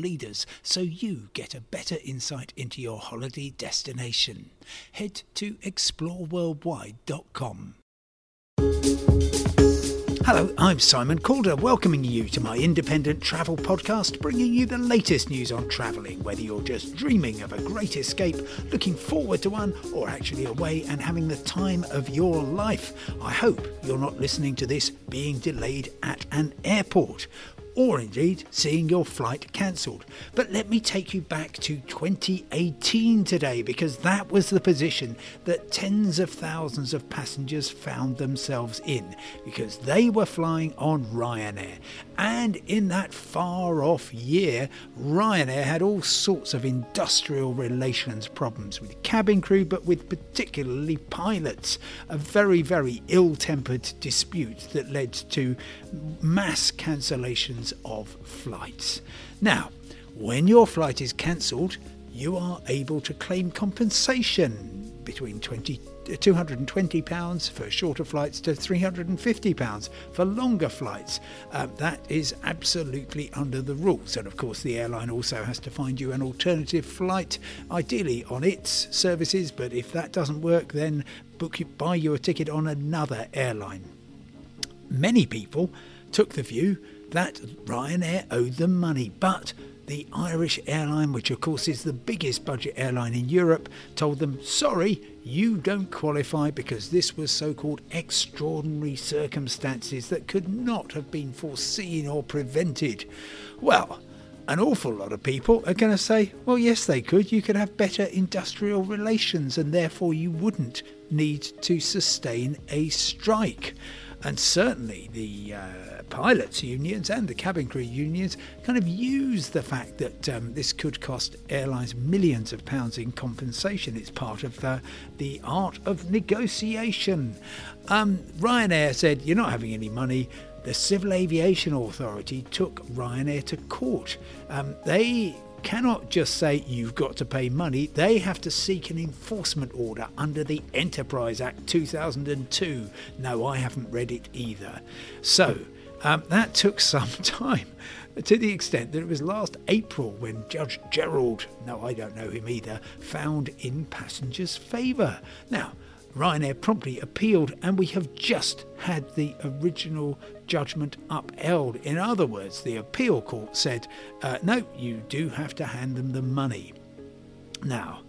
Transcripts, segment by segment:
leaders so you get a better insight into your holiday destination. Head to exploreworldwide.com. Hello, I'm Simon Calder, welcoming you to my independent travel podcast, bringing you the latest news on travelling, whether you're just dreaming of a great escape, looking forward to one, or actually away and having the time of your life. I hope you're not listening to this being delayed at an airport or indeed seeing your flight cancelled. But let me take you back to 2018 today because that was the position that tens of thousands of passengers found themselves in because they were flying on Ryanair. And in that far off year, Ryanair had all sorts of industrial relations problems with cabin crew, but with particularly pilots. A very, very ill tempered dispute that led to mass cancellations of flights. Now, when your flight is cancelled, you are able to claim compensation between 20, £220 for shorter flights to £350 for longer flights. Uh, that is absolutely under the rules. And of course, the airline also has to find you an alternative flight, ideally on its services. But if that doesn't work, then book you, buy you a ticket on another airline. Many people took the view that Ryanair owed them money, but the Irish airline, which of course is the biggest budget airline in Europe, told them, sorry, you don't qualify because this was so called extraordinary circumstances that could not have been foreseen or prevented. Well, an awful lot of people are going to say, well, yes, they could. You could have better industrial relations and therefore you wouldn't need to sustain a strike. And certainly the uh, pilots' unions and the cabin crew unions kind of use the fact that um, this could cost airlines millions of pounds in compensation. It's part of uh, the art of negotiation. Um, Ryanair said, You're not having any money the Civil Aviation Authority took Ryanair to court. Um, they cannot just say you've got to pay money, they have to seek an enforcement order under the Enterprise Act 2002. No, I haven't read it either. So um, that took some time. To the extent that it was last April when Judge Gerald, no, I don't know him either, found in passengers' favour. Now, Ryanair promptly appealed, and we have just had the original judgment upheld. In other words, the appeal court said, uh, no, you do have to hand them the money. Now,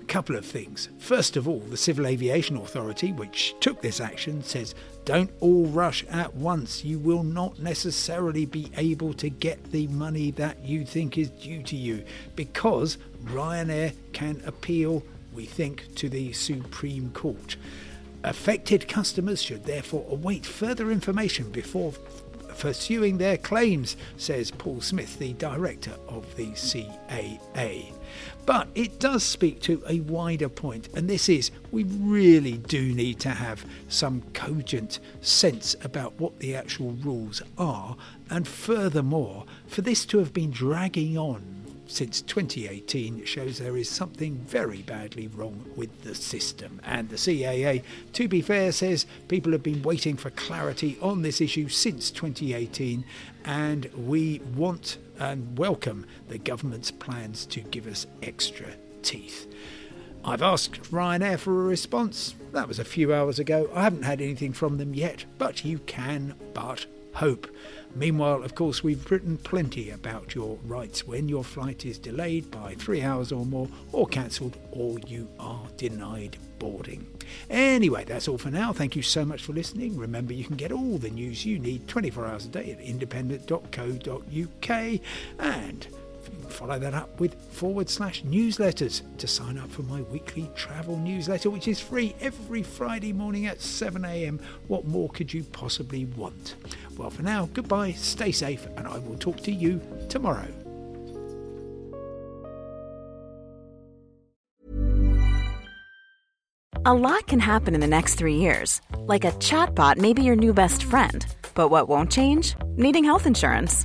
a couple of things. First of all, the Civil Aviation Authority, which took this action, says don't all rush at once. You will not necessarily be able to get the money that you think is due to you because Ryanair can appeal we think, to the Supreme Court. Affected customers should therefore await further information before pursuing their claims, says Paul Smith, the director of the CAA. But it does speak to a wider point, and this is we really do need to have some cogent sense about what the actual rules are, and furthermore, for this to have been dragging on since 2018 shows there is something very badly wrong with the system. And the CAA, to be fair, says people have been waiting for clarity on this issue since 2018, and we want and welcome the government's plans to give us extra teeth. I've asked Ryanair for a response. That was a few hours ago. I haven't had anything from them yet, but you can but hope. Meanwhile, of course, we've written plenty about your rights when your flight is delayed by three hours or more, or cancelled, or you are denied boarding. Anyway, that's all for now. Thank you so much for listening. Remember, you can get all the news you need 24 hours a day at independent.co.uk and follow that up with forward slash newsletters to sign up for my weekly travel newsletter, which is free every Friday morning at 7 a.m. What more could you possibly want? Well, for now, goodbye, stay safe, and I will talk to you tomorrow. A lot can happen in the next three years, like a chatbot may be your new best friend. But what won't change? Needing health insurance.